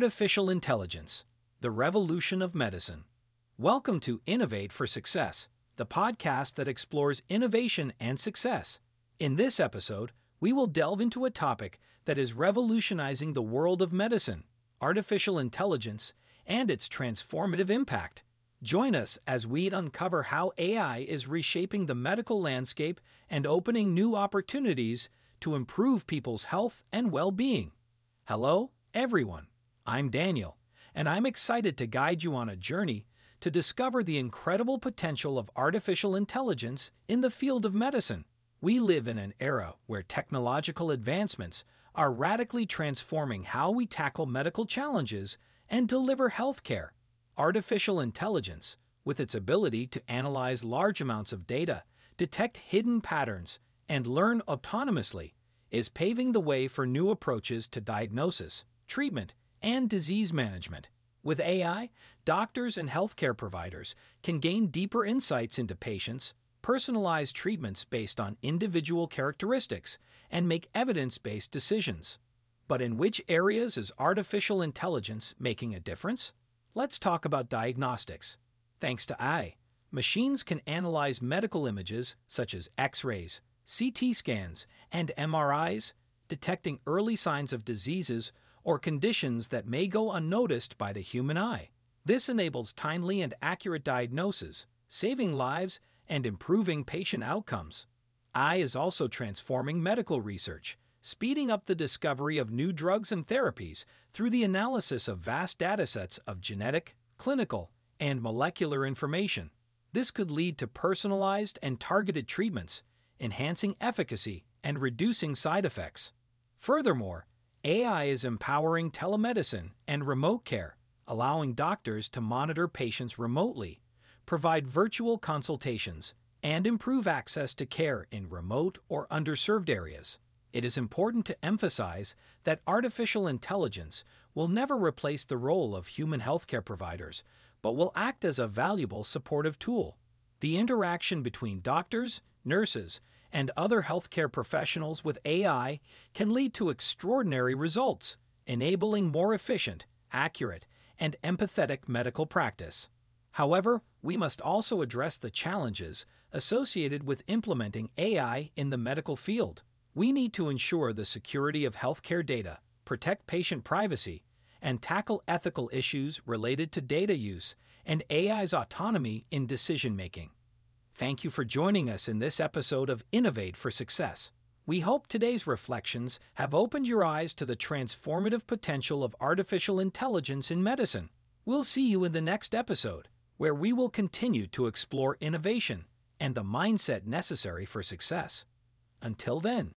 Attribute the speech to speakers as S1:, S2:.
S1: Artificial Intelligence The Revolution of Medicine. Welcome to Innovate for Success, the podcast that explores innovation and success. In this episode, we will delve into a topic that is revolutionizing the world of medicine artificial intelligence and its transformative impact. Join us as we uncover how AI is reshaping the medical landscape and opening new opportunities to improve people's health and well being. Hello, everyone. I'm Daniel, and I'm excited to guide you on a journey to discover the incredible potential of artificial intelligence in the field of medicine. We live in an era where technological advancements are radically transforming how we tackle medical challenges and deliver healthcare. Artificial intelligence, with its ability to analyze large amounts of data, detect hidden patterns, and learn autonomously, is paving the way for new approaches to diagnosis, treatment, and disease management. With AI, doctors and healthcare providers can gain deeper insights into patients, personalize treatments based on individual characteristics, and make evidence based decisions. But in which areas is artificial intelligence making a difference? Let's talk about diagnostics. Thanks to AI, machines can analyze medical images such as X rays, CT scans, and MRIs, detecting early signs of diseases or conditions that may go unnoticed by the human eye. This enables timely and accurate diagnosis, saving lives and improving patient outcomes. AI is also transforming medical research, speeding up the discovery of new drugs and therapies through the analysis of vast datasets of genetic, clinical, and molecular information. This could lead to personalized and targeted treatments, enhancing efficacy and reducing side effects. Furthermore, AI is empowering telemedicine and remote care, allowing doctors to monitor patients remotely, provide virtual consultations, and improve access to care in remote or underserved areas. It is important to emphasize that artificial intelligence will never replace the role of human healthcare providers, but will act as a valuable supportive tool. The interaction between doctors, nurses, and other healthcare professionals with AI can lead to extraordinary results, enabling more efficient, accurate, and empathetic medical practice. However, we must also address the challenges associated with implementing AI in the medical field. We need to ensure the security of healthcare data, protect patient privacy, and tackle ethical issues related to data use and AI's autonomy in decision making. Thank you for joining us in this episode of Innovate for Success. We hope today's reflections have opened your eyes to the transformative potential of artificial intelligence in medicine. We'll see you in the next episode, where we will continue to explore innovation and the mindset necessary for success. Until then,